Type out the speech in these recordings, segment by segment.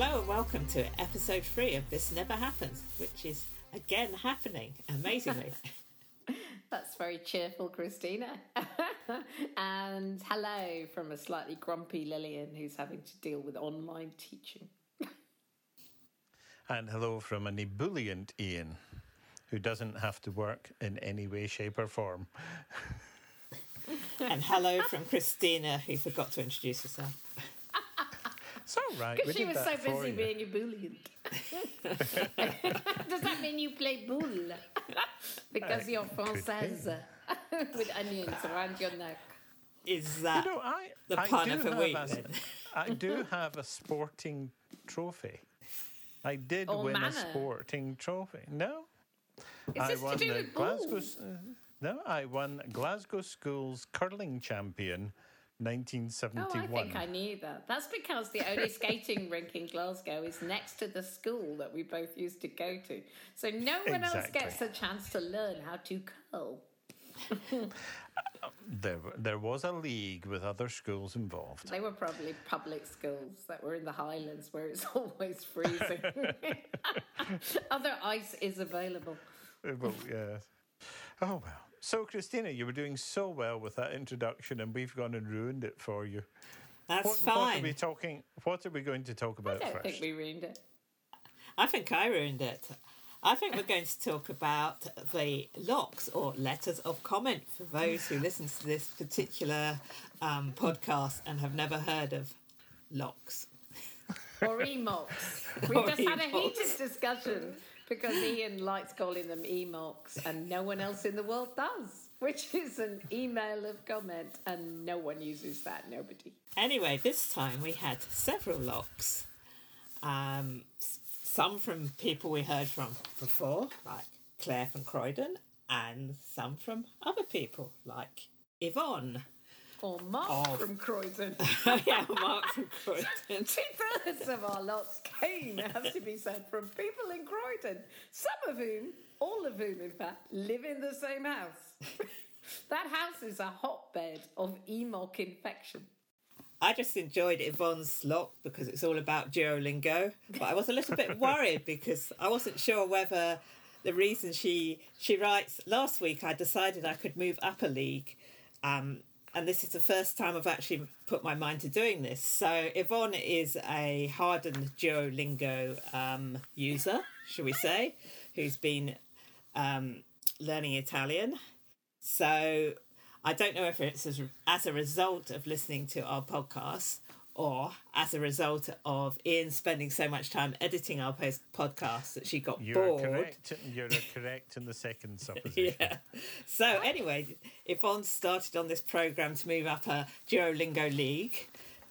Hello and welcome to episode three of This Never Happens, which is again happening amazingly. That's very cheerful, Christina. and hello from a slightly grumpy Lillian who's having to deal with online teaching. And hello from an ebullient Ian who doesn't have to work in any way, shape, or form. and hello from Christina who forgot to introduce herself. It's all right. Because she was so busy you. being ebullient. Does that mean you play boule? because Uh, you're could be. française with onions around your neck. Is that You know, I, the I pun do of the have week? a- I do have a sporting trophy. I did Oh, win a sporting trophy. No, Is I this to won do the with Glasgow. uh, no, I won Glasgow Schools curling champion, Oh, 1971. I think I knew that. That's because the only skating rink in Glasgow is next to the school that we both used to go to. So no one else gets a chance to learn how to curl. There, there was a league with other schools involved. They were probably public schools that were in the Highlands where it's always freezing. Other ice is available. Uh, Well, yes. Oh well. So, Christina, you were doing so well with that introduction, and we've gone and ruined it for you. That's what, What are we talking? What are we going to talk about I don't first? think we ruined it. I think I ruined it. I think we're going to talk about the locks or letters of comment for those who listen to this particular um, podcast and have never heard of locks. Or emocs. We've Or just had a heated discussion because Ian likes calling them emocs and no one else in the world does, which is an email of comment and no one uses that, nobody. Anyway, this time we had several locks. Um, some from people we heard from before, like Claire from Croydon, and some from other people, like Yvonne. Or Mark Oh. from Croydon. yeah, Mark from Croydon. Two thirds of our lots came, it has to be said, from people in Croydon. Some of whom, all of whom in fact, live in the same house. that house is a hotbed of emoc infection. I just enjoyed Yvonne's lock because it's all about Duolingo, but I was a little bit worried because I wasn't sure whether the reason she she writes last week I decided I could move up a league, um, and this is the first time I've actually put my mind to doing this. So Yvonne is a hardened Duolingo um, user, shall we say, who's been um, learning Italian. So I don't know if it's as, as a result of listening to our podcast or as a result of Ian spending so much time editing our post- podcast that she got You're bored. correct. You're correct in the second supposition. Yeah. So anyway, Yvonne started on this program to move up a Duolingo league.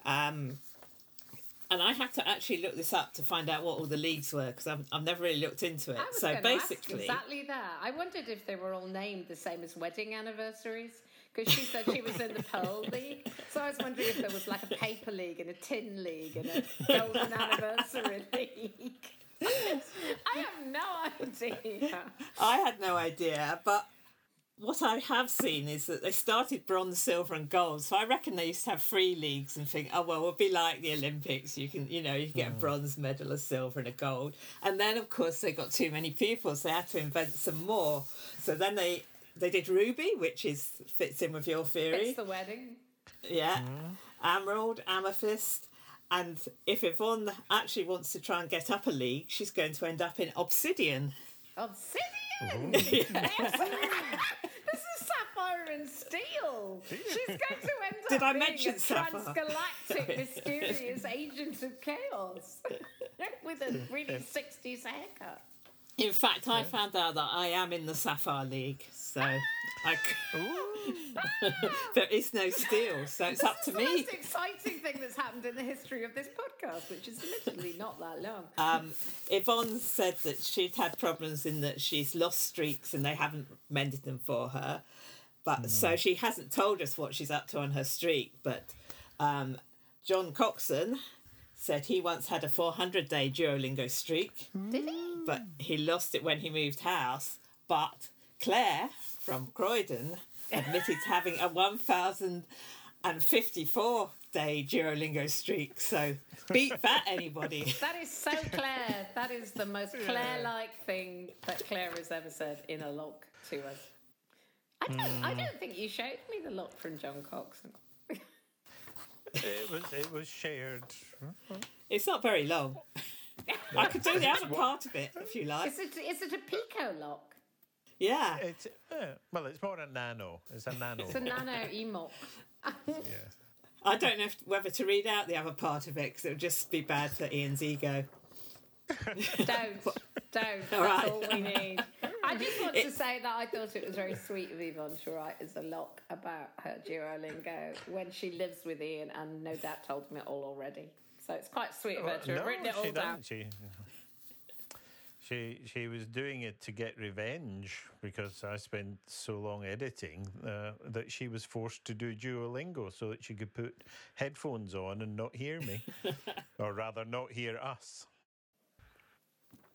Um, and I had to actually look this up to find out what all the leagues were because I've, I've never really looked into it. I was So going ask basically, exactly that. I wondered if they were all named the same as wedding anniversaries because she said she was in the Pearl League. So I was wondering if there was like a paper league and a tin league and a golden anniversary league. I have no idea. I had no idea, but what I have seen is that they started bronze, silver, and gold. So I reckon they used to have three leagues and think, oh well, it'll be like the Olympics. You can, you know, you can get a hmm. bronze medal, a silver, and a gold. And then of course they got too many people, so they had to invent some more. So then they they did ruby, which is fits in with your theory. It's the wedding. Yeah. Emerald, Amethyst. And if Yvonne actually wants to try and get up a league, she's going to end up in Obsidian. Obsidian! this is sapphire and steel. She's going to end up Did I being mention a sapphire? transgalactic, mysterious agent of chaos with a really 60s haircut. In fact, I found out that I am in the Sapphire League, so I c- there is no steel, so it's up to me. This is the me. most exciting thing that's happened in the history of this podcast, which is literally not that long. Um, Yvonne said that she'd had problems in that she's lost streaks and they haven't mended them for her, but so she hasn't told us what she's up to on her streak. But um, John Coxon said he once had a 400 day Duolingo streak. Did he? But he lost it when he moved house. But Claire from Croydon admitted to having a 1,054 day Duolingo streak. So beat that, anybody. That is so Claire. That is the most Claire-like thing that Claire has ever said in a log to us. I don't, I hmm. don't think you showed me the lock from John Cox. It was it was shared. It's not very long. I could do the other part of it if you like. Is it, is it a Pico lock? Yeah. It's uh, well, it's more a nano. It's a nano. It's a nano emoc. yeah. I don't know if, whether to read out the other part of it because it would just be bad for Ian's ego. Don't, don't. That's All right. all we need. I just want to say that I thought it was very sweet of Yvonne to write as a lock about her Duolingo when she lives with Ian and no doubt told him it all already. So it's quite sweet of her to have written it all she down. She, she she was doing it to get revenge because I spent so long editing uh, that she was forced to do Duolingo so that she could put headphones on and not hear me, or rather, not hear us.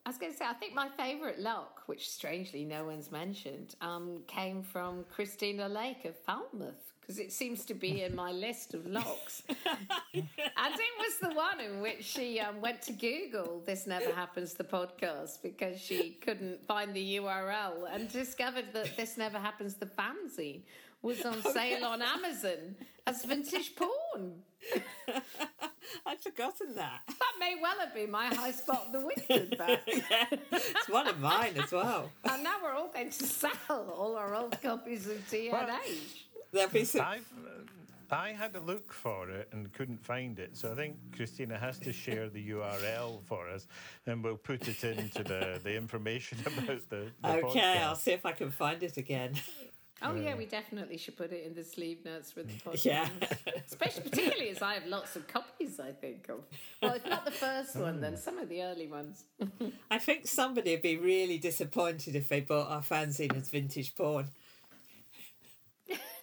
I was going to say, I think my favourite lock, which strangely no one's mentioned, um, came from Christina Lake of Falmouth because it seems to be in my list of locks. and it was the one in which she um, went to Google This Never Happens, the podcast, because she couldn't find the URL and discovered that This Never Happens, the fanzine was on sale on Amazon as vintage porn. I'd forgotten that. That may well have been my high spot of the week, in fact. It's one of mine as well. And now we're all going to sell all our old copies of TNH. There'll be. I've, I had a look for it and couldn't find it, so I think Christina has to share the URL for us, and we'll put it into the, the information about the. the Okay, podcast. I'll see if I can find it again. Oh yeah, we definitely should put it in the sleeve notes with the podcast. Yeah. Especially, particularly as I have lots of copies. I think of. Well, if not the first one, then some of the early ones. I think somebody would be really disappointed if they bought our fanzine as vintage porn.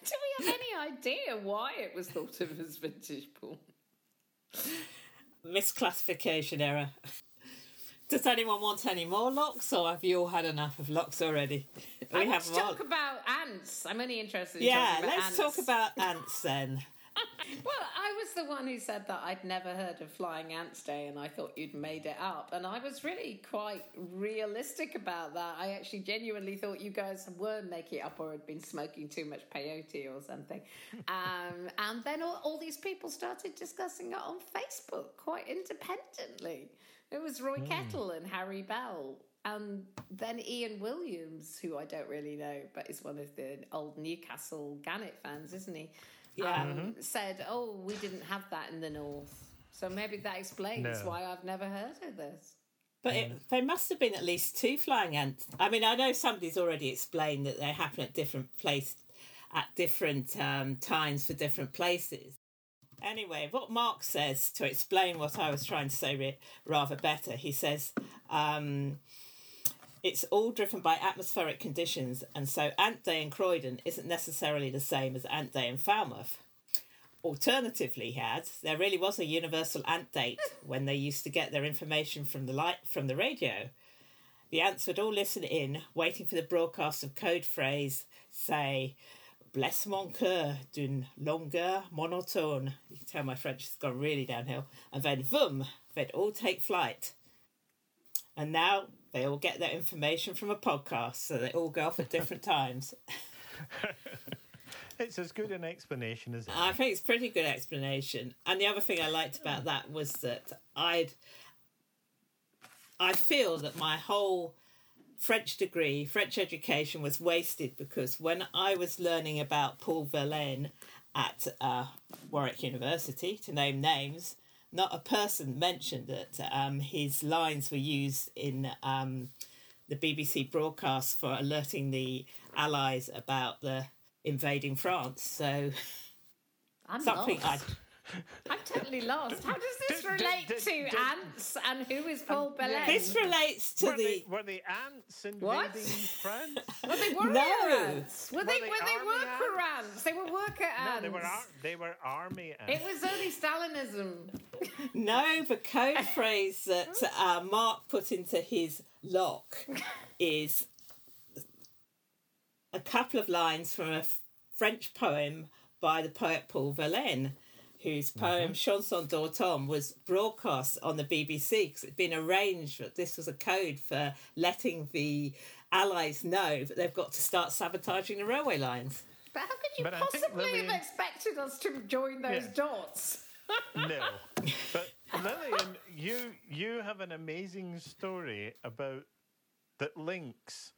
Do we have any idea why it was thought of as vintage porn? Misclassification error. Does anyone want any more locks, or have you all had enough of locks already? I We want have to talk about ants. I'm only interested in Yeah, talking about let's ants. talk about ants then. Well, I was the one who said that I'd never heard of Flying Ants Day and I thought you'd made it up. And I was really quite realistic about that. I actually genuinely thought you guys were making it up or had been smoking too much peyote or something. Um, and then all, all these people started discussing it on Facebook quite independently. It was Roy Kettle and Harry Bell. And then Ian Williams, who I don't really know, but is one of the old Newcastle Gannett fans, isn't he? Yeah. um, said, "Oh, we didn't have that in the north." So maybe that explains No. why I've never heard of this. But it, there must have been at least two flying ants. I mean, I know somebody's already explained that they happen at different place, at different um, times for different places. Anyway, what Mark says to explain what I was trying to say re- rather better, he says um, it's all driven by atmospheric conditions, and so Ant Day in Croydon isn't necessarily the same as Ant Day in Falmouth. Alternatively, he adds, there really was a universal ant date when they used to get their information from the light from the radio. The ants would all listen in, waiting for the broadcast of code phrase, say, Bless mon coeur d'une longueur monotone. You can tell my French has gone really downhill. And then, boom, they'd all take flight. And now they all get their information from a podcast, so they all go off at different times. It's as good an explanation as I think it's a pretty good explanation. And the other thing I liked about that was that I'd I feel that my whole French degree, French education was wasted because when I was learning about Paul Verlaine at uh, Warwick University, to name names, not a person mentioned that um, his lines were used in um, the BBC broadcast for alerting the Allies about the invading France. So I'm something I lost. I'm totally lost. How does this Did- did- relate to ants and who is Paul Belen? This relates to were, the. they, were the ants invading What? France? Were they warrior No. ants? Were they, they were they army worker ants? They were worker ants. no, they were ar- they were army ants. It was only Stalinism. No, the code phrase that uh, Mark put into his lock is a couple of lines from a f- French poem by the poet Paul Verlaine, whose mm-hmm. poem Chanson d'automne was broadcast on the BBC because it'd been arranged that this was a code for letting the Allies know that they've got to start sabotaging the railway lines. But how could you But possibly Lillian- have expected us to join those Yeah. dots? No, but Lillian, you you have an amazing story about that links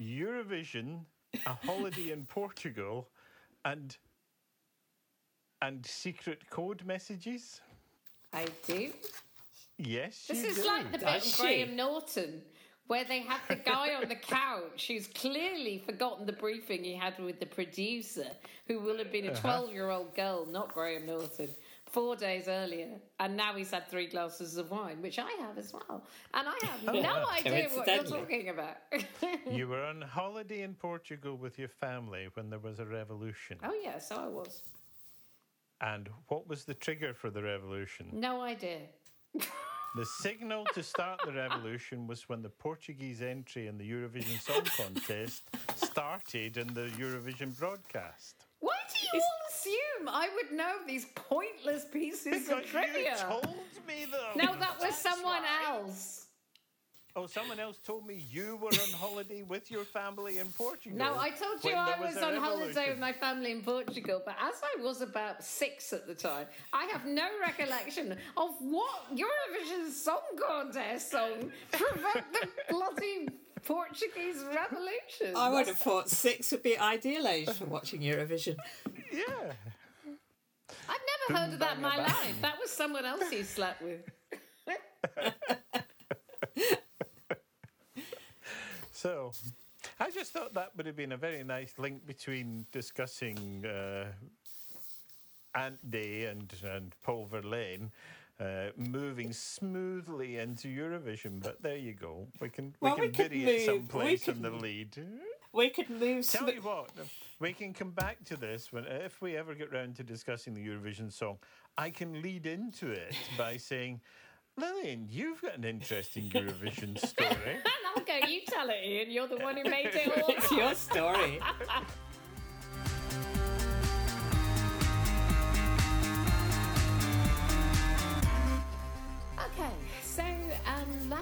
Eurovision, a holiday in Portugal, and and secret code messages. I do. Yes, This you is do. like the bit of? Graham Norton where they have the guy on the couch who's clearly forgotten the briefing he had with the producer, who will have been a uh-huh. 12 year old girl, not Graham Norton, four days earlier. And now he's had three glasses of wine, which I have as well. And I have oh, no idea what you're talking about. You were on holiday in Portugal with your family when there was a revolution. oh, yeah, so I was. And what was the trigger for the revolution? No idea. The signal to start the revolution was when the Portuguese entry in the Eurovision Song Contest started in the Eurovision broadcast. Why do you all assume I would know these pointless pieces Because of trivia? you told me them. no, that was That's someone why. else. Oh, someone else told me you were on holiday with your family in Portugal. No, I told you I there was a on holiday with my family in Portugal, but as I was about six at the time, I have no recollection of what Eurovision Song Contest song provoked the bloody Portuguese Revolution. I would have thought six would be ideal age for watching Eurovision. Yeah. I've never heard of that in my life. That was someone else you slept with. So, I just thought that would have been a very nice link between discussing uh, Ant Day and, and Paul Verlaine. Uh, moving smoothly into Eurovision, but there you go. We can we Well, can we bury it someplace in could- the lead. We could move. Tell sm- you what, we can come back to this when if we ever get round to discussing the Eurovision song. I can lead into it by saying, Lillian, you've got an interesting Eurovision story. I'll go, you tell it, Ian. You're the one who made it all it's your story.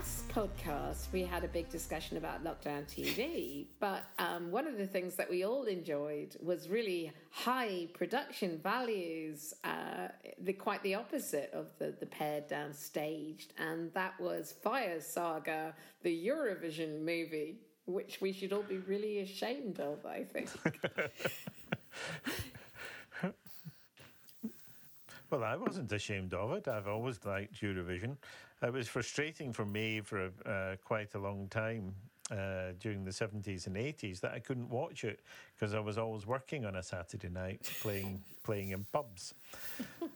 last podcast we had a big discussion about lockdown TV, but um, one of the things that we all enjoyed was really high production values, uh, the quite the opposite of the the pared down staged, and that was Fire Saga, the Eurovision movie, which we should all be really ashamed of. I think. Well, I wasn't ashamed of it. I've always liked Eurovision. It was frustrating for me for uh, quite a long time uh, during the 70s and 80s that I couldn't watch it because I was always working on a Saturday night playing playing in pubs.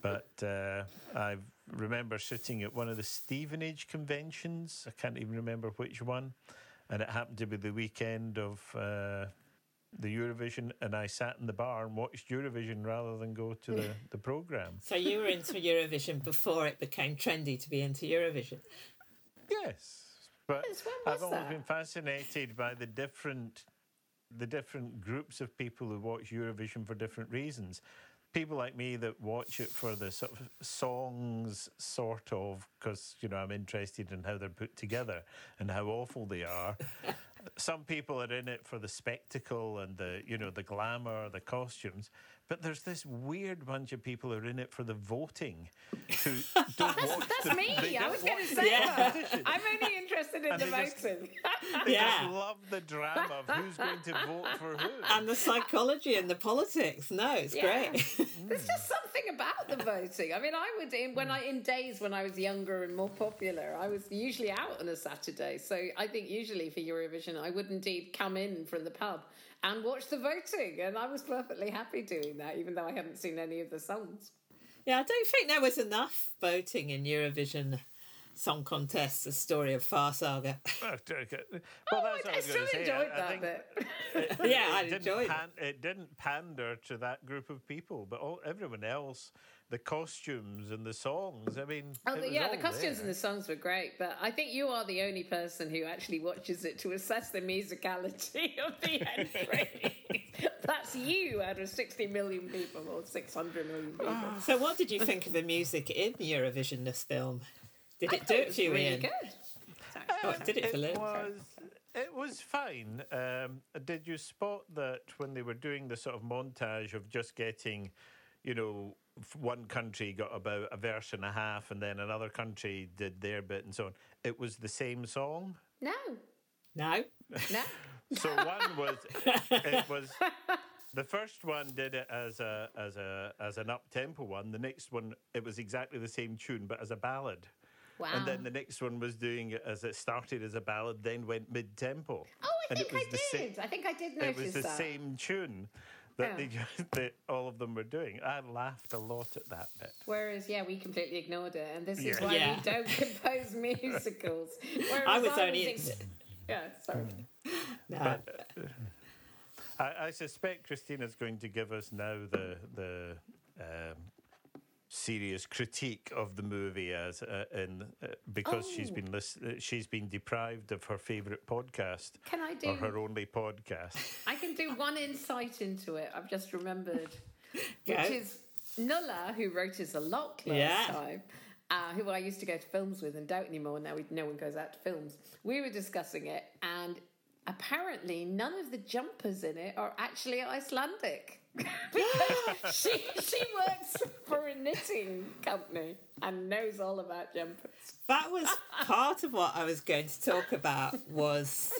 But uh, I remember sitting at one of the Stevenage conventions. I can't even remember which one. And it happened to be the weekend of uh, the Eurovision, and I sat in the bar and watched Eurovision rather than go to the, the programme. So you were into Eurovision before it became trendy to be into Eurovision. Yes, but Yes, I've always that? been fascinated by the different, the different groups of people who watch Eurovision for different reasons. People like me that watch it for the sort of songs, sort of, because you know I'm interested in how they're put together and how awful they are. Some people are in it for the spectacle and the you know the glamour, the costumes. But there's this weird bunch of people who are in it for the voting, who don't watch That's the, me. I was going watch to say Yeah. that. I'm only interested in And the they just- voting. They Yeah. just love the drama of who's going to vote for who. And the psychology and the politics. No, it's Yeah. great. There's just something about the voting. I mean, I would in when I in days when I was younger and more popular, I was usually out on a Saturday. So I think usually for Eurovision, I would indeed come in from the pub and watch the voting, and I was perfectly happy doing that, even though I hadn't seen any of the songs. yeah, I don't think there was enough voting in Eurovision Song Contest, the story of Fire Saga. Well, that's Oh, I, I I still going say. enjoyed I, I that think bit. it- Yeah, I it didn't enjoyed it. it. didn't pander to that group of people, but all, everyone else, the costumes and the songs. I mean, Oh, it was yeah, the costumes there. and the songs were great, but I think you are the only person who actually watches it to assess the musicality of the entry. That's you out of 60 million people or 600 million people. So, what did you think of the music in Eurovision this film? Did it thought do it it for you, really Ian? good. Sorry. Oh, it did it for Lynn. was it was fine. Um, did you spot that when they were doing the sort of montage of just getting, you know, f- one country got about a verse and a half, and then another country did their bit, and so on. It was the same song. No, No? no. So one was it was the first one did it as a as a as an up tempo one. The next one it was exactly the same tune but as a ballad. Wow. And then the next one was doing it as it started as a ballad, then went mid tempo. oh, I and think it was I the sa- did. I think I did notice that. It was the that. same tune that Yeah. they that all of them were doing. I laughed a lot at that bit. Whereas, yeah, we completely ignored it, and this is Yeah. why Yeah. we don't compose musicals. Whereas I was only- ex- yeah, sorry. No. I, I suspect Christina's going to give us now the the um, serious critique of the movie as uh, in uh, because she's Oh. been lis- uh, she's been deprived of her favourite podcast Can I do? or her only podcast. I can do one insight into it. I've just remembered, which is Nulla, who wrote us a lot last Yeah. time. Uh, who I used to go to films with and don't anymore. Now we, no one goes out to films. We were discussing it, and apparently none of the jumpers in it are actually Icelandic. because she she works for a knitting company and knows all about jumpers. That was part of what I was going to talk about was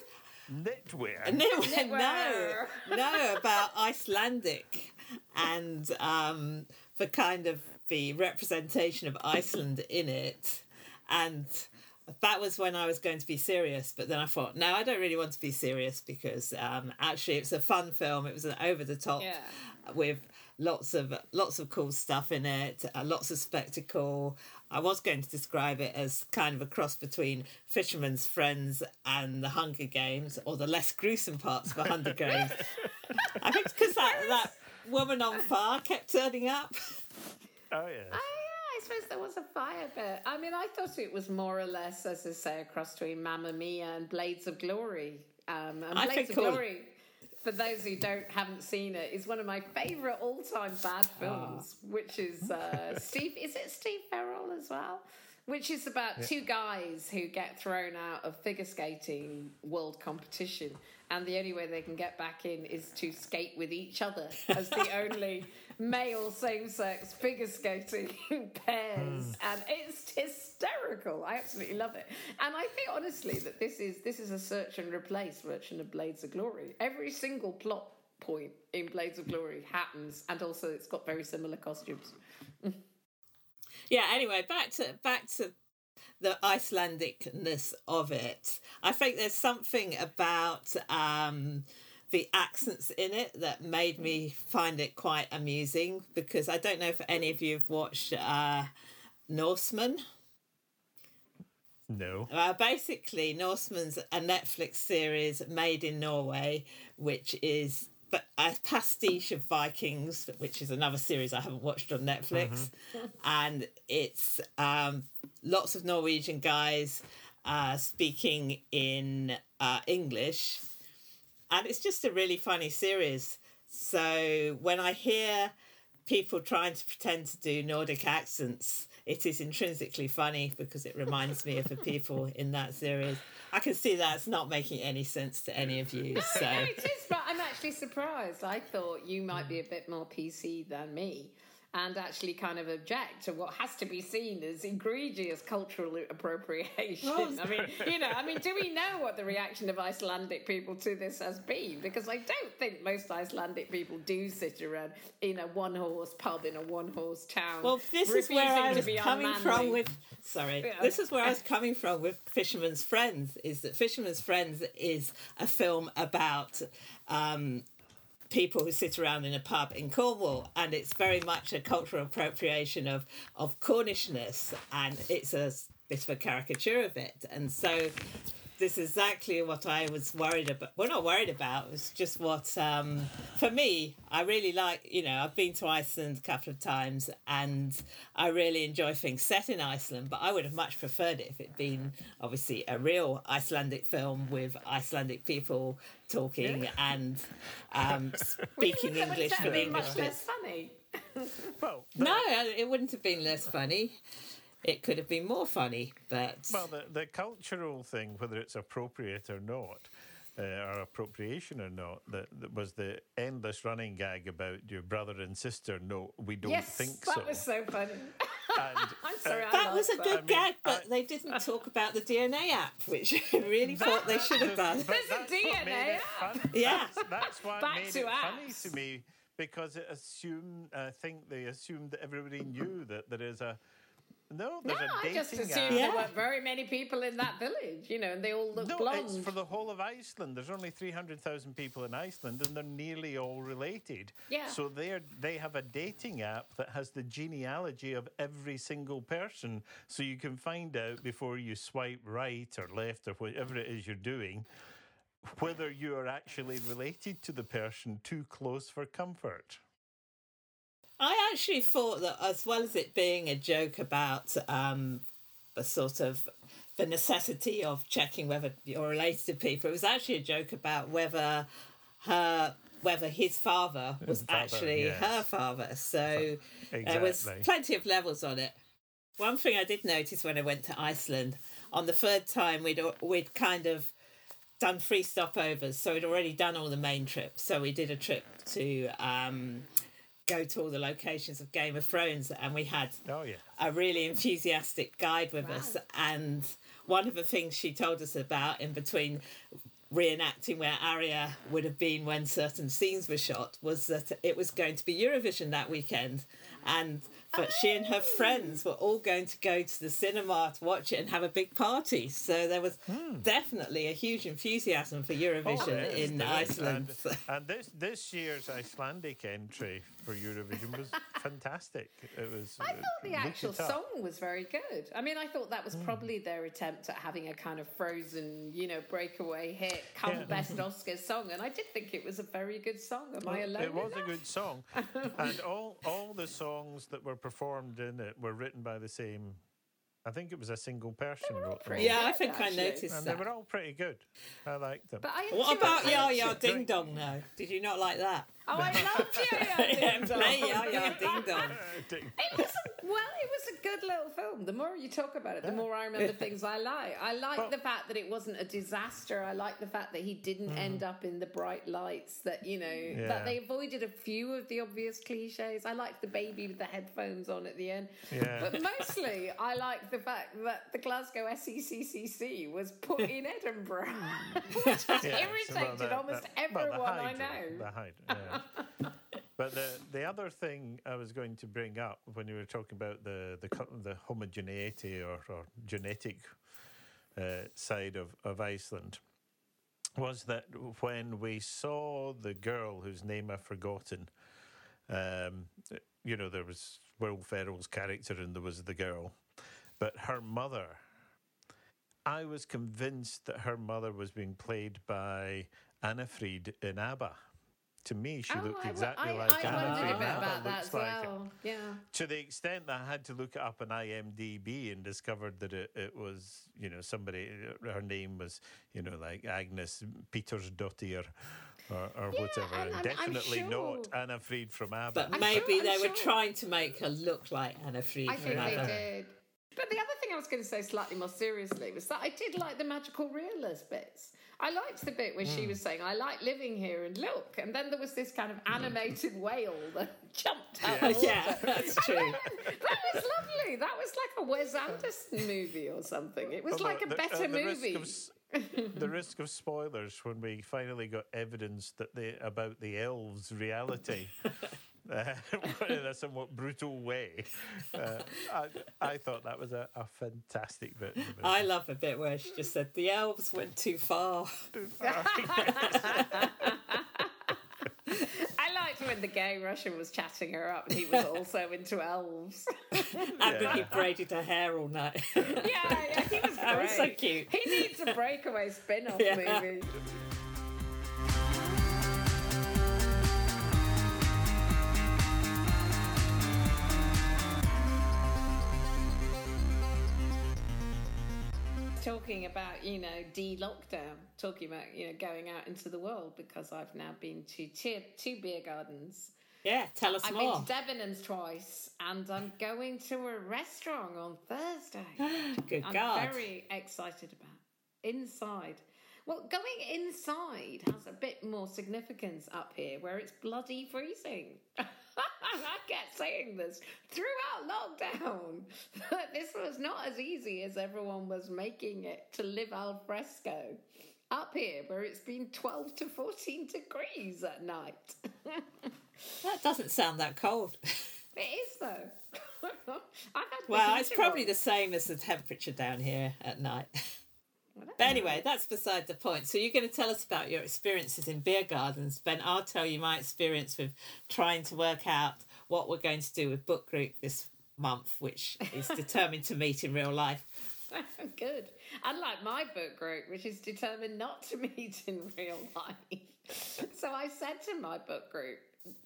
Knitwear. no, no, Knitwear. no, about Icelandic and um, the kind of the representation of Iceland in it, and that was when I was going to be serious. But then I thought, no, I don't really want to be serious because um, actually it's a fun film. It was an over the top Yeah. with lots of lots of cool stuff in it, uh, lots of spectacle. I was going to describe it as kind of a cross between Fisherman's Friends and the Hunger Games, or the less gruesome parts of the Hunger Games. I think because that, that woman on fire kept turning up. Oh yeah. I suppose there was a fire bit. I mean, I thought it was more or less, as I say, a cross between Mamma Mia and Blades of Glory. Um, and I Blades of all- Glory, for those who don't haven't seen it, is one of my favourite all-time bad Ah. films. Which is uh, Steve. Is it Steve Farrell as well? Which is about two guys who get thrown out of figure skating world competition, and the only way they can get back in is to skate with each other as the only male same-sex figure skating pairs, and it's hysterical. I absolutely love it, and I think honestly that this is this is a search and replace version of Blades of Glory. Every single plot point in Blades of Glory happens, and also it's got very similar costumes. yeah. Anyway, back to back to the Icelandicness of it. I think there's something about um, the accents in it that made me find it quite amusing because I don't know if any of you have watched uh, Norsemen. No. Uh, basically, Norsemen's a Netflix series made in Norway, which is but a pastiche of Vikings, which is another series I haven't watched on Netflix, and it's um, lots of Norwegian guys uh, speaking in uh, English, and it's just a really funny series. So when I hear people trying to pretend to do Nordic accents, it is intrinsically funny because it reminds me of the people in that series. I can see that's not making any sense to any of you. So No, it is, but I'm actually surprised. I thought you might be a bit more PC than me and actually kind of object to what has to be seen as egregious cultural appropriation. Well- I mean, you know, I mean, do we know what the reaction of Icelandic people to this has been? Because I don't think most Icelandic people do sit around in a one horse pub in a one horse town. Well, this is where I was coming from with. Sorry, Yeah. this is where I was coming from with Fisherman's Friends. Is that Fisherman's Friends is a film about um, people who sit around in a pub in Cornwall, and it's very much a cultural appropriation of of Cornishness, and it's a bit of a caricature of it. And so, this is exactly what I was worried about. Well, not worried about. It's just what, um, for me, I really like. You know, I've been to Iceland a couple of times, and I really enjoy things set in Iceland. But I would have much preferred it if it'd been obviously a real Icelandic film with Icelandic people talking and um, speaking Wouldn't English that with be English much less funny? Well, No, it wouldn't have been less funny. It could have been more funny, but Well, the, the cultural thing, whether it's appropriate or not, uh, or appropriation or not, that, that was the endless running gag about your brother and sister. No, we don't yes, think that so. That was so funny. And, I'm sorry, uh, I that was a liked good I mean, gag. But I- they didn't talk about the DNA app, which I really thought they should have done. There's a that's what made DNA app. funny. Yeah. That's, that's what Back made to it funny apps. to me because it assumed. I think they assumed that everybody knew that there is a. No, No, there's a I dating just app. assumed Yeah. there weren't very many people in that village, you know, and they all look No, blonde. it's for the whole of Iceland. There's only 300,000 people in Iceland and they're nearly all related. Yeah. So they're, they have a dating app that has the genealogy of every single person. So you can find out before you swipe right or left or whatever it is you're doing whether you are actually related to the person too close for comfort. I actually thought that, as well as it being a joke about um, the sort of the necessity of checking whether you're related to people, it was actually a joke about whether her whether his father was father, actually yes. her father. So there was plenty of levels on it. One thing I did notice when I went to Iceland on the third time, we'd we'd kind of done three stopovers, so we'd already done all the main trips. So we did a trip to um, go to all the locations of Game of Thrones, and we had Oh, yeah. a really enthusiastic guide with us. And one of the things she told us about in between reenacting where Arya would have been when certain scenes were shot was that it was going to be Eurovision that weekend. And but she and her friends were all going to go to the cinema to watch it and have a big party. So there was definitely a huge enthusiasm for Eurovision Hmm. Oh, it is, in. Iceland. And, and this this year's Icelandic entry for Eurovision was fantastic. It was. I uh, thought the actual song was very good. I mean, I thought that was Hmm. probably their attempt at having a kind of frozen, you know, breakaway hit, come Yeah. best Oscar song. And I did think it was a very good song. Am I alone? It was in a good song, and all all the songs that were performed in it were written by the same. I think it was a single person wrote them. pretty all. yeah, I good, think I noticed and they were all pretty good. I liked them. But I What about I- Ya Ya Ding Dong though? Did you not like that? Oh, I loved Ya Ya Yeah, Ding Dong. play Ya Ya Ding Dong. It was a, well, it was a good little film. The more you talk about it, the more I remember things I like. I like Well- the fact that it wasn't a disaster. I like the fact that he didn't mm-hmm. end up in the bright lights. That you know Yeah. that they avoided a few of the obvious cliches. I liked the baby with the headphones on at the end. Yeah. But mostly, I like the fact that the Glasgow SECC was put in Edinburgh, which has Yeah, so, well, irritated the- almost the- well, the everyone I know. The Hydro, yeah. But the the other thing I was going to bring up when you were talking about the the the homogeneity or, or genetic uh, side of, of Iceland was that when we saw the girl whose name I've forgotten, um, you know, there was Will Ferrell's character and there was the girl, but her mother. I was convinced that her mother was being played by Anni-Frid in ABBA. To me, she Oh, looked I, exactly I, like I Anna wondered Fried. a bit ABBA about that looks as like well. Yeah. To the extent that I had to look it up on IMDb and discovered that it, it was, you know, somebody, her name was, you know, like Agnes Petersdottir or, or whatever. and And, I'm- I'm definitely not Anni-Frid from ABBA. But maybe sure- they I'm were sure- trying to make her look like Anni-Frid I from think they did. But the other thing I was going to say slightly more seriously was that I did like the magical realist bits. I liked the bit where Hmm. she was saying, I like living here and look. And then there was this kind of animated whale that jumped out. Yeah. yeah, that's true. that was lovely. That was like a Wes Anderson movie or something. It was like a the- better uh, the risk movie. of the risk of spoilers when we finally got evidence that they about the elves' reality. Uh, in a somewhat brutal way. Uh, I, I thought that was a, a fantastic bit. of the movie. I love a bit where she just said the elves went too far. I liked when the gay Russian was chatting her up, and he was also into elves. and Yeah. he braided her hair all night. yeah, yeah, he was great. That was so cute. He needs a breakaway spin-off Yeah. movie. You know, de-lockdown, talking about, you know, going out into the world because I've now been to two, two beer gardens. yeah, tell us I've more. been to Debenhams twice, and I'm going to a restaurant on Thursday. Good I'm God. very excited about inside. Well, going inside has a bit more significance up here, where it's bloody freezing. I kept saying this throughout lockdown. But this was not as easy as everyone was making it to live al fresco. Up here, where it's been 12 to 14 degrees at night. That doesn't sound that cold. It is though. Well, it's probably the same as the temperature down here at night. But anyway, that's beside the point. So you're going to tell us about your experiences in beer gardens. Ben, I'll tell you my experience with trying to work out what we're going to do with book group this month, which is determined to meet in real life. Good. Unlike my book group, which is determined not to meet in real life. So I said to my book group,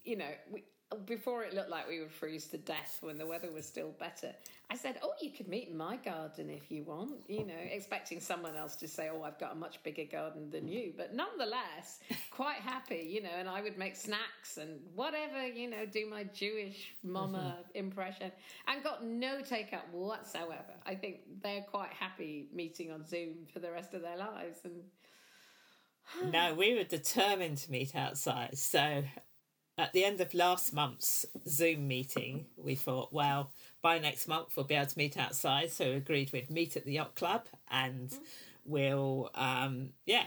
you know, we, before it looked like we would freeze to death when the weather was still better, I said, Oh, you could meet in my garden if you want, you know, expecting someone else to say, Oh, I've got a much bigger garden than you. But nonetheless, quite happy, you know, and I would make snacks and whatever, you know, do my Jewish mama mm-hmm. impression and got no take up whatsoever. I think they're quite happy meeting on Zoom for the rest of their lives. And No, we were determined to meet outside. So at the end of last month's Zoom meeting, we thought, well, by next month we'll be able to meet outside. So we agreed we'd meet at the yacht club and we'll, um, yeah,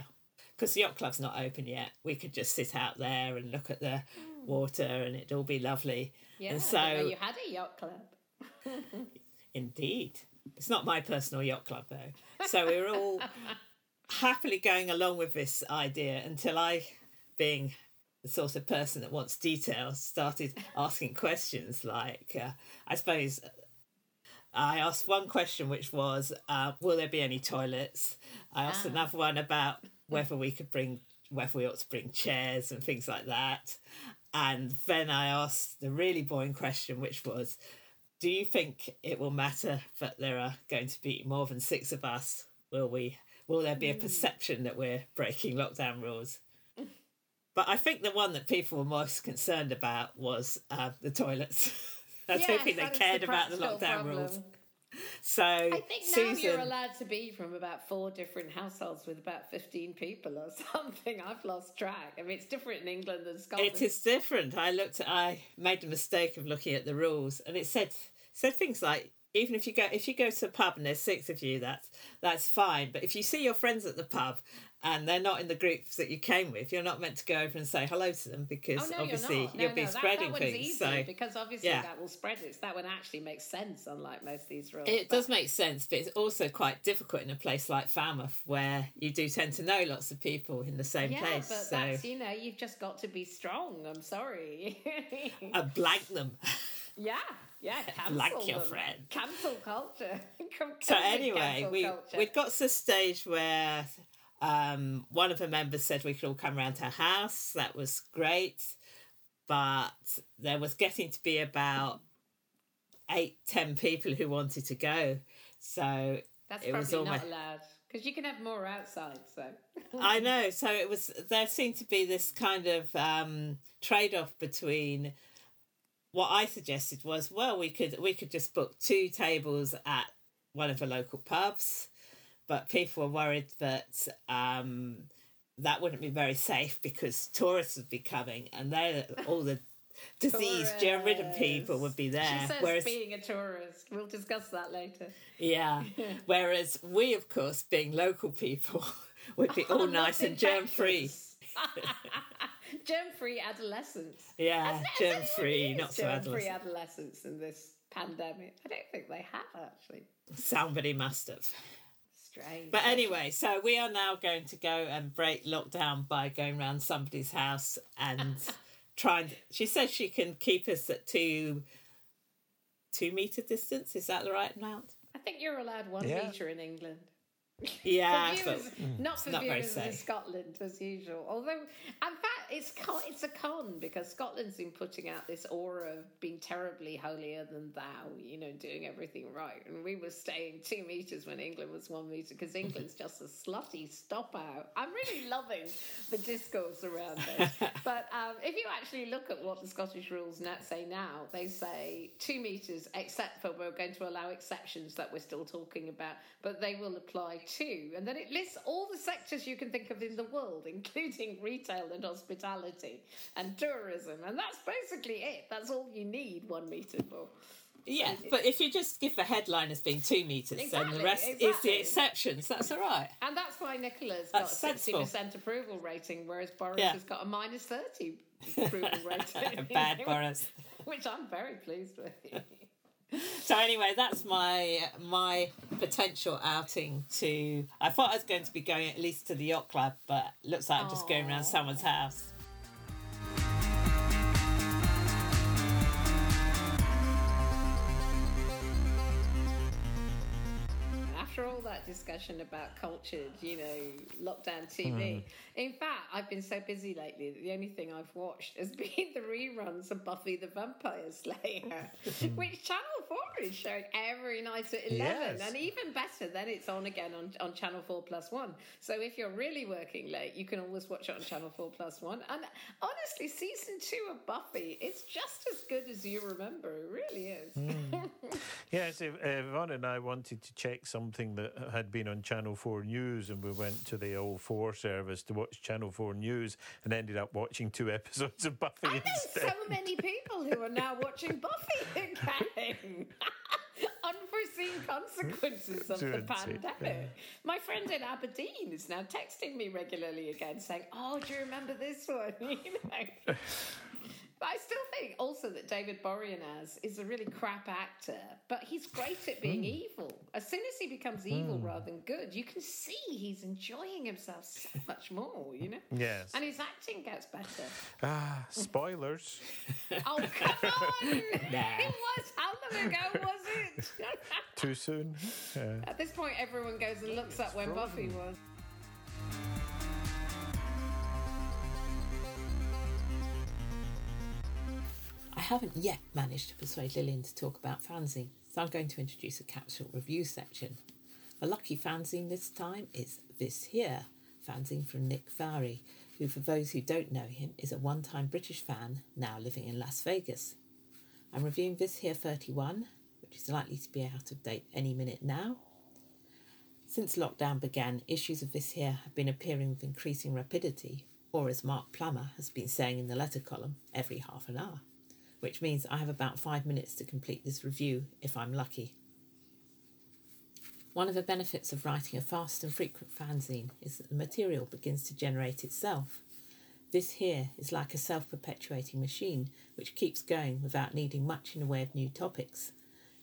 because the yacht club's not open yet. We could just sit out there and look at the water and it'd all be lovely. yeah, and I didn't know so, you had a yacht club. indeed, it's not my personal yacht club though. So we were all happily going along with this idea until I, being the sort of person that wants details, started asking questions like, uh, I suppose. I asked one question, which was, uh, "Will there be any toilets?" I asked Ah. another one about whether we could bring, whether we ought to bring chairs and things like that. And then I asked the really boring question, which was, "Do you think it will matter that there are going to be more than six of us? Will we? Will there be a perception that we're breaking lockdown rules?" But I think the one that people were most concerned about was uh, the toilets. I Yes, don't think they cared about the lockdown problem. rules. So I think now Susan, you're allowed to be from about four different households with about 15 people or something. I've lost track. I mean, it's different in England than Scotland. it is different. I looked. At, I made the mistake of looking at the rules, and it said said things like even if you go if you go to a pub and there's six of you, that's that's fine. But if you see your friends at the pub and they're not in the groups that you came with, you're not meant to go over and say hello to them because Oh, no, obviously you're. No, will be no, spreading that things. easy so because obviously yeah. that will spread it. That one actually makes sense, unlike most of these rules. It But- does make sense, but it's also quite difficult in a place like Falmouth where you do tend to know lots of people in the same Yeah, place. but so that's you know you've just got to be strong. I'm sorry. I blank them. yeah, yeah. Cancel Like your them. friend. Cancel culture. Com- So anyway, we culture. we got to the stage where um, one of the members said we could all come round to her house. That was great, but there was getting to be about eight, ten people who wanted to go. So That's it was probably almost- not allowed because you can have more outside. So I know. So it was. There seemed to be this kind of um, trade-off between what I suggested was, well, we could we could just book two tables at one of the local pubs, but people were worried that um, that wouldn't be very safe because tourists would be coming, and they all the disease germ-ridden people would be there. She says Whereas being a tourist. We'll discuss that later. yeah. Whereas we, of course, being local people, would be all I'm nice and germ free. germ-free adolescence. Yeah, germ free, not so germ-free adolescent. adolescence in this pandemic. I don't think they have actually. Somebody must have. Strange. But anyway, so we are now going to go and break lockdown by going round somebody's house and trying. She says she can keep us at two two meter distance. Is that the right amount? I think you're allowed one Yeah. meter in England. Yeah, for viewers, not for not viewers in. Scotland as usual. Although, in fact, it's it's a con because Scotland's been putting out this aura of being terribly holier than thou, you know, doing everything right. And we were staying two meters when England was one meter because England's just a slutty stop out. I'm really loving the discourse around this. but um, if you actually look at what the Scottish rules say now, they say two meters, except for we're going to allow exceptions that we're still talking about, but they will apply too. And then it lists all the sectors you can think of in the world, including retail and hospitality and tourism. And that's basically it. That's all you need one meter for. yeah. But if you just give the headline as being two meters, then the rest is the exceptions. That's all right. And that's why Nicola's got a sixty percent approval rating, whereas Boris Yeah. has got a minus thirty approval rating. Bad Boris. Which I'm very pleased with. So anyway, that's my my potential outing to. I thought I was going to be going at least to the yacht club, but looks like I'm just going around someone's house. That discussion about cultured, you know, lockdown TV, in fact, I've been so busy lately that the only thing I've watched has been the reruns of Buffy the Vampire Slayer, which Channel 4 is showing every night at 11. Yes. And even better, then it's on again on, on Channel 4 Plus 1. So if you're really working late, you can always watch it on Channel 4 Plus 1. And honestly, season two of Buffy, it's just as good as you remember. It really is. Yes, if, uh, Yvonne and I wanted to check something that had been on Channel 4 News, and we went to the All 4 service to watch Channel 4 News and ended up watching two episodes of Buffy I know instead. so many people who are now watching Buffy again. Unforeseen consequences of the pandemic. My friend in Aberdeen is now texting me regularly again saying, Oh, do you remember this one? You know. But I still think also that David Boreanaz is a really crap actor, but he's great at being evil. As soon as he becomes evil rather than good, you can see he's enjoying himself so much more, you know? Yes. And his acting gets better. Ah, spoilers. Oh, come on! Nah. It was how long ago was it? Too soon. Uh, At this point, everyone goes and looks up when Buffy was. Haven't yet managed to persuade Lillian to talk about fanzine, so I'm going to introduce a capsule review section. A lucky fanzine this time is This Here, fanzine from Nick Farey, who, for those who don't know him, is a one time British fan now living in Las Vegas. I'm reviewing This Here 31, which is likely to be out of date any minute now. Since lockdown began, issues of This Here have been appearing with increasing rapidity, or as Mark Plummer has been saying in the letter column, every half an hour which means I have about five minutes to complete this review if I'm lucky. One of the benefits of writing a fast and frequent fanzine is that the material begins to generate itself. This here is like a self perpetuating machine which keeps going without needing much in the way of new topics.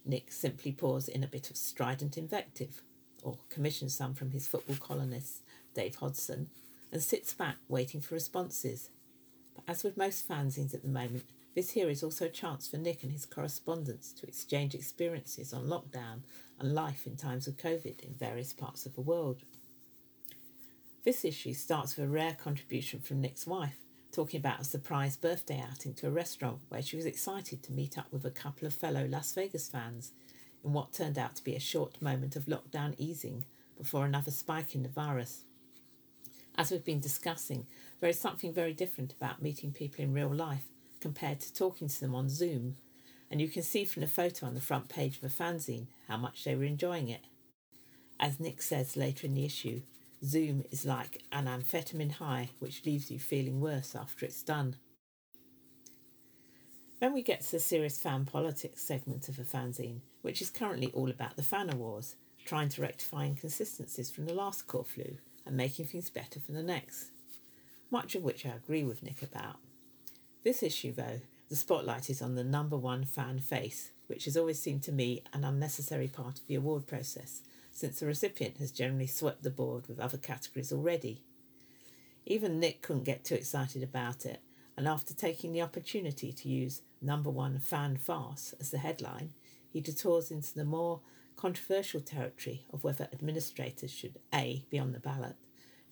Nick simply pours in a bit of strident invective, or commissions some from his football columnist Dave Hodson, and sits back waiting for responses. But as with most fanzines at the moment, this here is also a chance for Nick and his correspondents to exchange experiences on lockdown and life in times of COVID in various parts of the world. This issue starts with a rare contribution from Nick's wife, talking about a surprise birthday outing to a restaurant where she was excited to meet up with a couple of fellow Las Vegas fans in what turned out to be a short moment of lockdown easing before another spike in the virus. As we've been discussing, there is something very different about meeting people in real life compared to talking to them on Zoom, and you can see from the photo on the front page of a fanzine how much they were enjoying it. As Nick says later in the issue, Zoom is like an amphetamine high which leaves you feeling worse after it's done. Then we get to the serious fan politics segment of the fanzine, which is currently all about the FAAn awards, trying to rectify inconsistencies from the last Corflu and making things better for the next. Much of which I agree with Nick about. This issue, though, the spotlight is on the number one fan face, which has always seemed to me an unnecessary part of the award process, since the recipient has generally swept the board with other categories already. Even Nick couldn't get too excited about it, and after taking the opportunity to use number one fan farce as the headline, he detours into the more controversial territory of whether administrators should A. be on the ballot,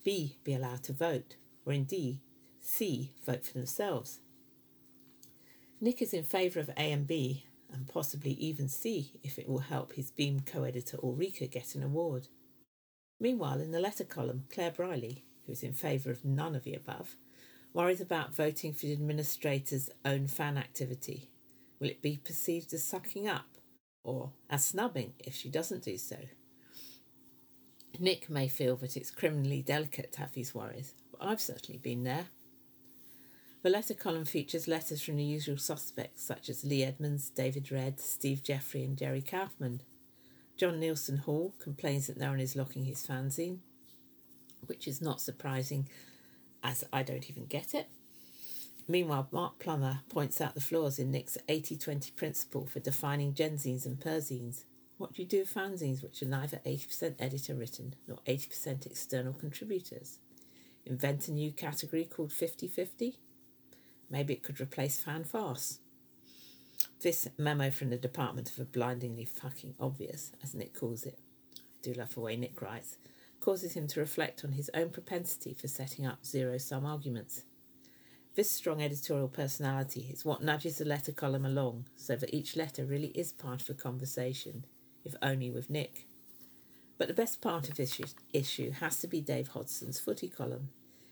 B. be allowed to vote, or indeed C. vote for themselves. Nick is in favour of A and B, and possibly even C if it will help his Beam co editor Ulrika get an award. Meanwhile, in the letter column, Claire Brialey, who is in favour of none of the above, worries about voting for the administrator's own fan activity. Will it be perceived as sucking up or as snubbing if she doesn't do so? Nick may feel that it's criminally delicate to have these worries, but I've certainly been there. The letter column features letters from the usual suspects such as Leigh Edmonds, David Redd, Steve Jeffrey, and Jerry Kaufman. John Nielsen Hall complains that no one is LoCing his fanzine, which is not surprising as I don't even get it. Meanwhile, Mark Plummer points out the flaws in Nick's 80 20 principle for defining genzines and perzines. What do you do with fanzines which are neither 80% editor written nor 80% external contributors? Invent a new category called 50 50? Maybe it could replace fan farce. This memo from the Department of the Blindingly Fucking Obvious, as Nick calls it, I do love the way Nick writes, causes him to reflect on his own propensity for setting up zero sum arguments. This strong editorial personality is what nudges the letter column along so that each letter really is part of a conversation, if only with Nick. But the best part of this issue has to be Dave Hodgson's footy column.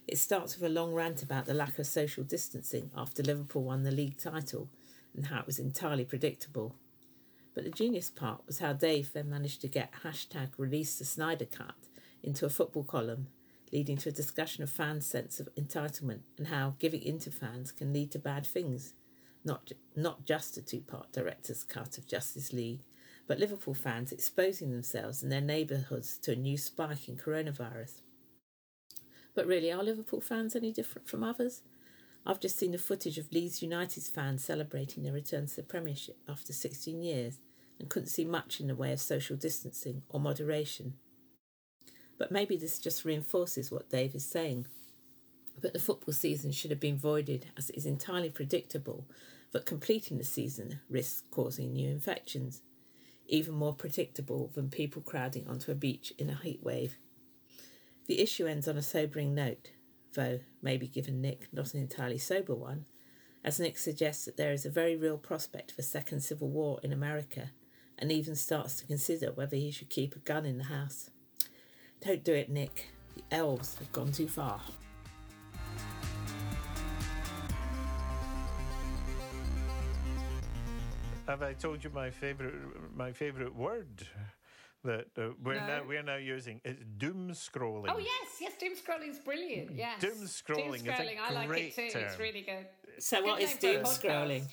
It starts with a long rant about the lack of social distancing after Liverpool won the league title and how it was entirely predictable. But the genius part was how Dave then managed to get hashtag release the Snyder cut into a football column, leading to a discussion of fans' sense of entitlement and how giving in to fans can lead to bad things. Not, not just a two part director's cut of Justice League, but Liverpool fans exposing themselves and their neighbourhoods to a new spike in coronavirus. But really, are Liverpool fans any different from others? I've just seen the footage of Leeds United's fans celebrating their return to the Premiership after 16 years and couldn't see much in the way of social distancing or moderation. But maybe this just reinforces what Dave is saying. But the football season should have been voided as it is entirely predictable that completing the season risks causing new infections, even more predictable than people crowding onto a beach in a heat wave. The issue ends on a sobering note, though maybe given Nick not an entirely sober one, as Nick suggests that there is a very real prospect of a second civil war in America and even starts to consider whether he should keep a gun in the house. Don't do it, Nick. The elves have gone too far. Have I told you my favorite my favorite word? That uh, we're No. now we're now using. It's doom scrolling. Oh yes, yes, doom scrolling is brilliant. Yes, Doom scrolling is a scrolling, I like great it too. It's really good. So, Good what is name for a doom scrolling?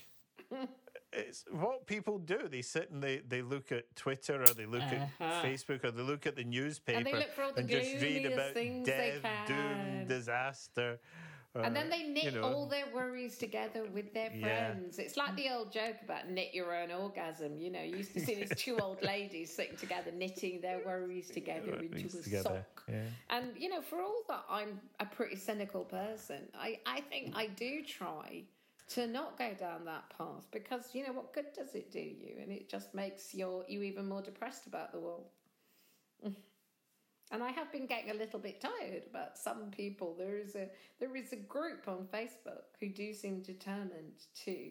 It's what people do. They sit and they, they look at Twitter or they look Uh-huh. at Facebook or they look at the newspaper look for all the and just read about things they death, doom, can. disaster. And then uh, they knit you know. all their worries together with their Yeah. friends. It's like the old joke about knit your own orgasm. You know, you used to see these two old ladies sitting together, knitting their worries together into a together, sock. yeah. And you know, for all that I'm a pretty cynical person, I, I think I do try to not go down that path because you know what good does it do you? And it just makes your you even more depressed about the world. And I have been getting a little bit tired about some people. There is a there is a group on Facebook who do seem determined to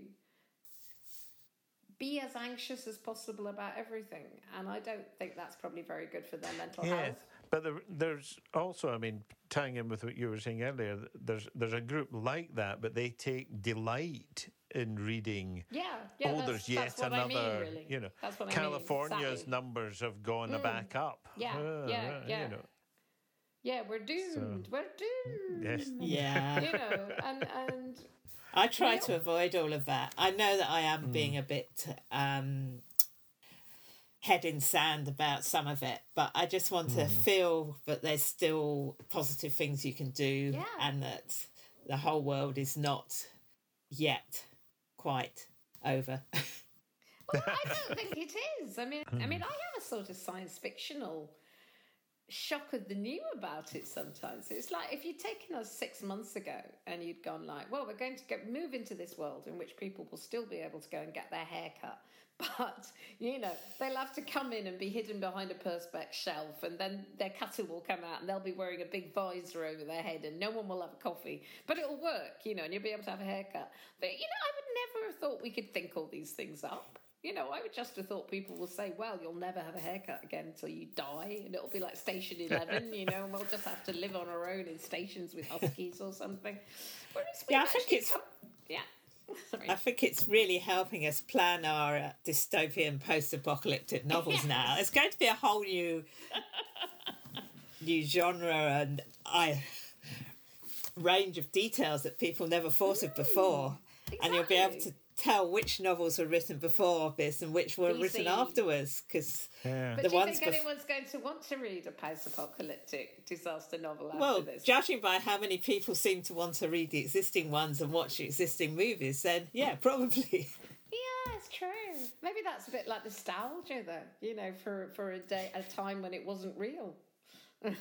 be as anxious as possible about everything, and I don't think that's probably very good for their mental Yes, health. But there, there's also, I mean, tying in with what you were saying earlier, there's there's a group like that, but they take delight in reading. Yeah, yeah. oh, there's yet that's what I another. mean, really. You know, that's what I mean, California's exactly. numbers have gone back up. Yeah, Uh, yeah, uh, yeah. You know, Yeah, we're doomed. we're doomed. yes. Yeah. You know, and and I try Yeah. to avoid all of that. I know that I am being a bit um, head in sand about some of it, but I just want to mm. feel that there's still positive things you can do Yeah. and that the whole world is not yet quite over. Well, I don't think it is. I mean, I mean, hmm. I have a sort of science fictional shock of the new about it sometimes. It's like if you'd taken us six months ago and you'd gone like, well, we're going to get, move into this world in which people will still be able to go and get their hair cut. But, you know, they'll have to come in and be hidden behind a perspex shelf and then their cutter will come out and they'll be wearing a big visor over their head and no one will have a coffee. But it'll work, you know, and you'll be able to have a haircut. But, you know, I would never have thought we could think all these things up. You know, I would just have thought people will say, well, you'll never have a haircut again until you die. And it'll be like Station 11, you know, and we'll just have to live on our own in stations with huskies or something. Whereas Yeah, I think it's- come- yeah. Sorry. I think it's really helping us plan our uh, dystopian post-apocalyptic novels Yes. now. It's going to be a whole new new genre and I range of details that people never thought of before. And you'll be able to exactly. Tell which novels were written before this and which were written afterwards because Yeah. But the do you think bef- anyone's going to want to read a post-apocalyptic disaster novel after well, this? judging by how many people seem to want to read the existing ones and watch the existing movies, then yeah, probably. yeah, it's true. Maybe that's a bit like nostalgia, though. You know, for for a day, a time when it wasn't real.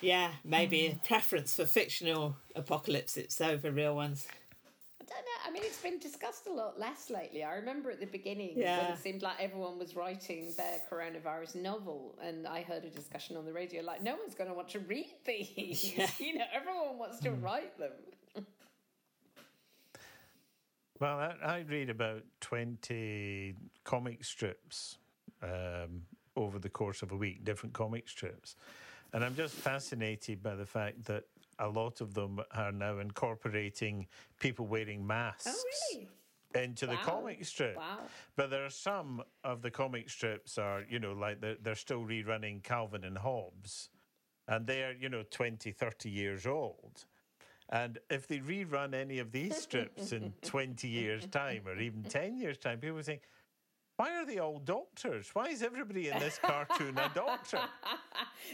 Yeah, maybe a preference for fictional apocalypses over real ones. I don't know. I mean, it's been discussed a lot less lately. I remember at the beginning when it seemed like everyone was writing their coronavirus novel, and I heard a discussion on the radio like, no one's going to want to read these. Yeah. You know, everyone wants to write them. Well, I, I read about 20 comic strips um, over the course of a week, different comic strips. And I'm just fascinated by the fact that a lot of them are now incorporating people wearing masks Oh, really? into the comic strip. Wow. But there are some of the comic strips are, you know, like they're, they're still rerunning Calvin and Hobbes. And they're, you know, 20, 30 years old. And if they rerun any of these strips in 20 years' time or even 10 years' time, people think, why are they all doctors? Why is everybody in this cartoon a doctor?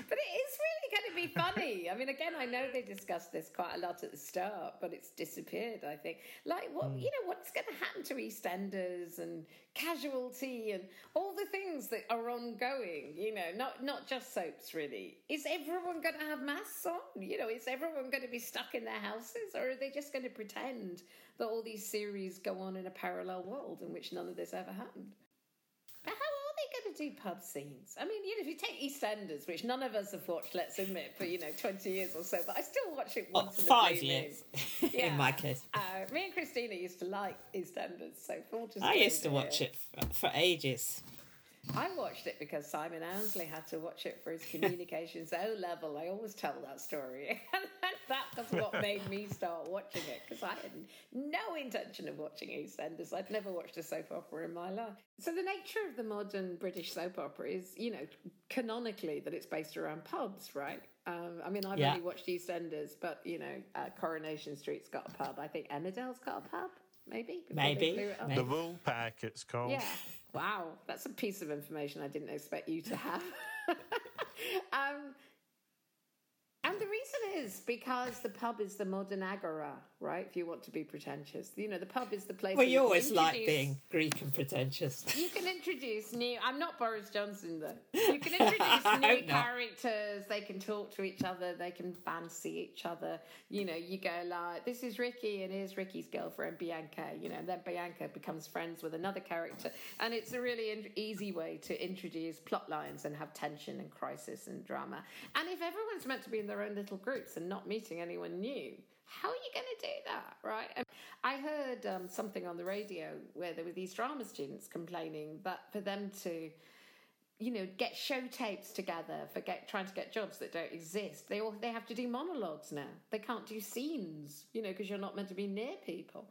but it is really going to be funny. I mean, again, I know they discussed this quite a lot at the start, but it's disappeared. I think, like, what hmm. you know, what's going to happen to EastEnders and Casualty and all the things that are ongoing. You know, not not just soaps, really. Is everyone going to have masks on? You know, is everyone going to be stuck in their houses, or are they just going to pretend that all these series go on in a parallel world in which none of this ever happened? But how are they going to do pub scenes? I mean, you know, if you take EastEnders, which none of us have watched, let's admit, for you know twenty years or so, but I still watch it Oh, once in a five blue years, moon. in my case. Uh, me and Christina used to like EastEnders, so I used to watch it for, for ages. I watched it because Simon Ansley had to watch it for his communications O level. I always tell that story. and that was what made me start watching it because I had no intention of watching EastEnders. I'd never watched a soap opera in my life. So, the nature of the modern British soap opera is, you know, canonically that it's based around pubs, right? Um, I mean, I've Yeah. only watched EastEnders, but, you know, uh, Coronation Street's got a pub. I think Emmerdale's got a pub, maybe. Maybe, blew it up. maybe. The Wool Pack, it's called. Yeah. Wow. That's a piece of information I didn't expect you to have. um, and the reason is because the pub is the modern agora, right? If you want to be pretentious, you know, the pub is the place. Well, you always like being Greek and pretentious. You can introduce new. I'm not Boris Johnson though. You can introduce new not. characters. They can talk to each other. They can fancy each other. You know, you go like, "This is Ricky, and here's Ricky's girlfriend Bianca." You know, and then Bianca becomes friends with another character, and it's a really in- easy way to introduce plot lines and have tension and crisis and drama. And if everyone's meant to be in their own little groups and not meeting anyone new, how are you going to do that, right? Um, I heard um, something on the radio where there were these drama students complaining that for them to, you know, get show tapes together for get trying to get jobs that don't exist, they all they have to do monologues now. They can't do scenes, you know, because you're not meant to be near people.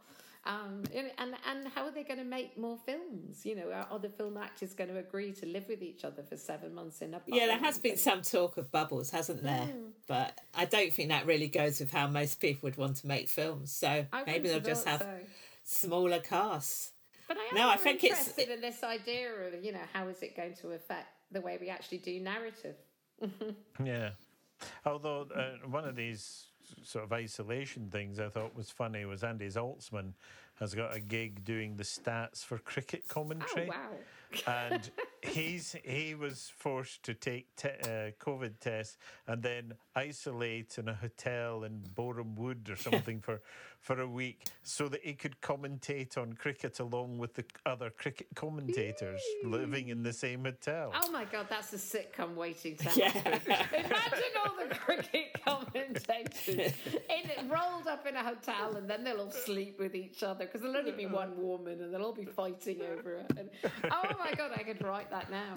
Um, and and and how are they going to make more films? You know, are the film actors going to agree to live with each other for seven months in a bubble? Yeah, there has been some talk of bubbles, hasn't there? Hmm. But I don't think that really goes with how most people would want to make films. So I maybe they'll just have so. smaller casts. But I am No, I more think it's- interested in this idea of, you know, how is it going to affect the way we actually do narrative? Yeah. Although uh, one of these sort of isolation things I thought was funny was Andy Zaltzman has got a gig doing the stats for cricket Oh, commentary. wow. And he's he was forced to take te- uh, COVID tests and then isolate in a hotel in Boreham Wood or something for for a week so that he could commentate on cricket along with the other cricket commentators living in the same hotel. Oh my god, that's a sitcom waiting to Yeah. happen. Imagine all the cricket commentators in, rolled up in a hotel and then they'll all sleep with each other because there'll only be one woman and they'll all be fighting over it. And, oh my god, I could write that now.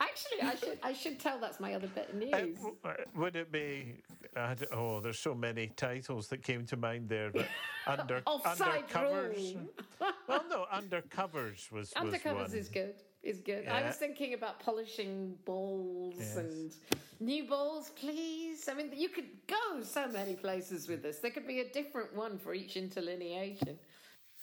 Actually, I should I should tell that's my other bit of Uh, news. uh, would it be? I d- oh, there's so many titles that came to mind there, but under Offside rule. well, no, undercovers was was Undercovers one. is good. Is good. I was thinking about polishing balls Yes. and new balls, please. I mean, you could go so many places with this. There could be a different one for each interlineation.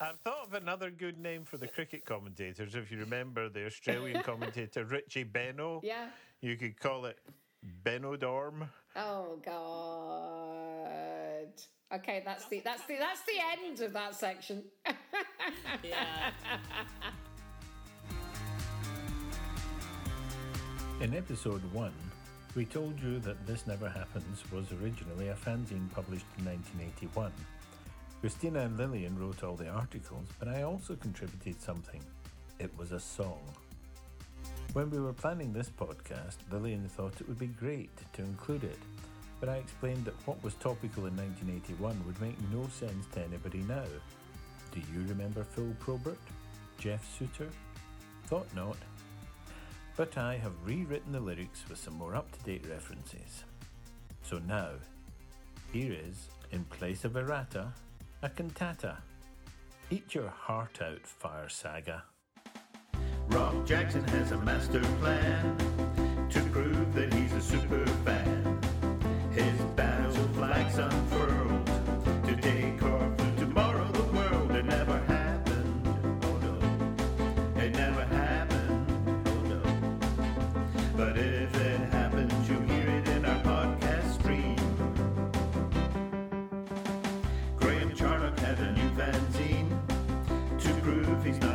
I've thought of another good name for the cricket commentators. If you remember the Australian commentator Richie Benaud, Yeah. you could call it Benodorm. Oh God. Okay, that's the that's the that's the end of that section. Yeah. In episode one, we told you that This Never Happens was originally a fanzine published in 1981. Christina and Lillian wrote all the articles, but I also contributed something. It was a song. When we were planning this podcast, Lillian thought it would be great to include it, but I explained that what was topical in 1981 would make no sense to anybody now. Do you remember Phil Probert? Jeff Souter? Thought not. But I have rewritten the lyrics with some more up to date references. So now, here is, in place of errata, a cantata. Eat your heart out, Fire Saga. Rob Jackson has a master plan to prove that he's a super fan. His unfurled today, Corflu, tomorrow the world. It never happened. Oh no, it never happened. Oh no, but if it happens, you'll hear it in our podcast stream. Graham Charnock has a new fanzine to prove he's not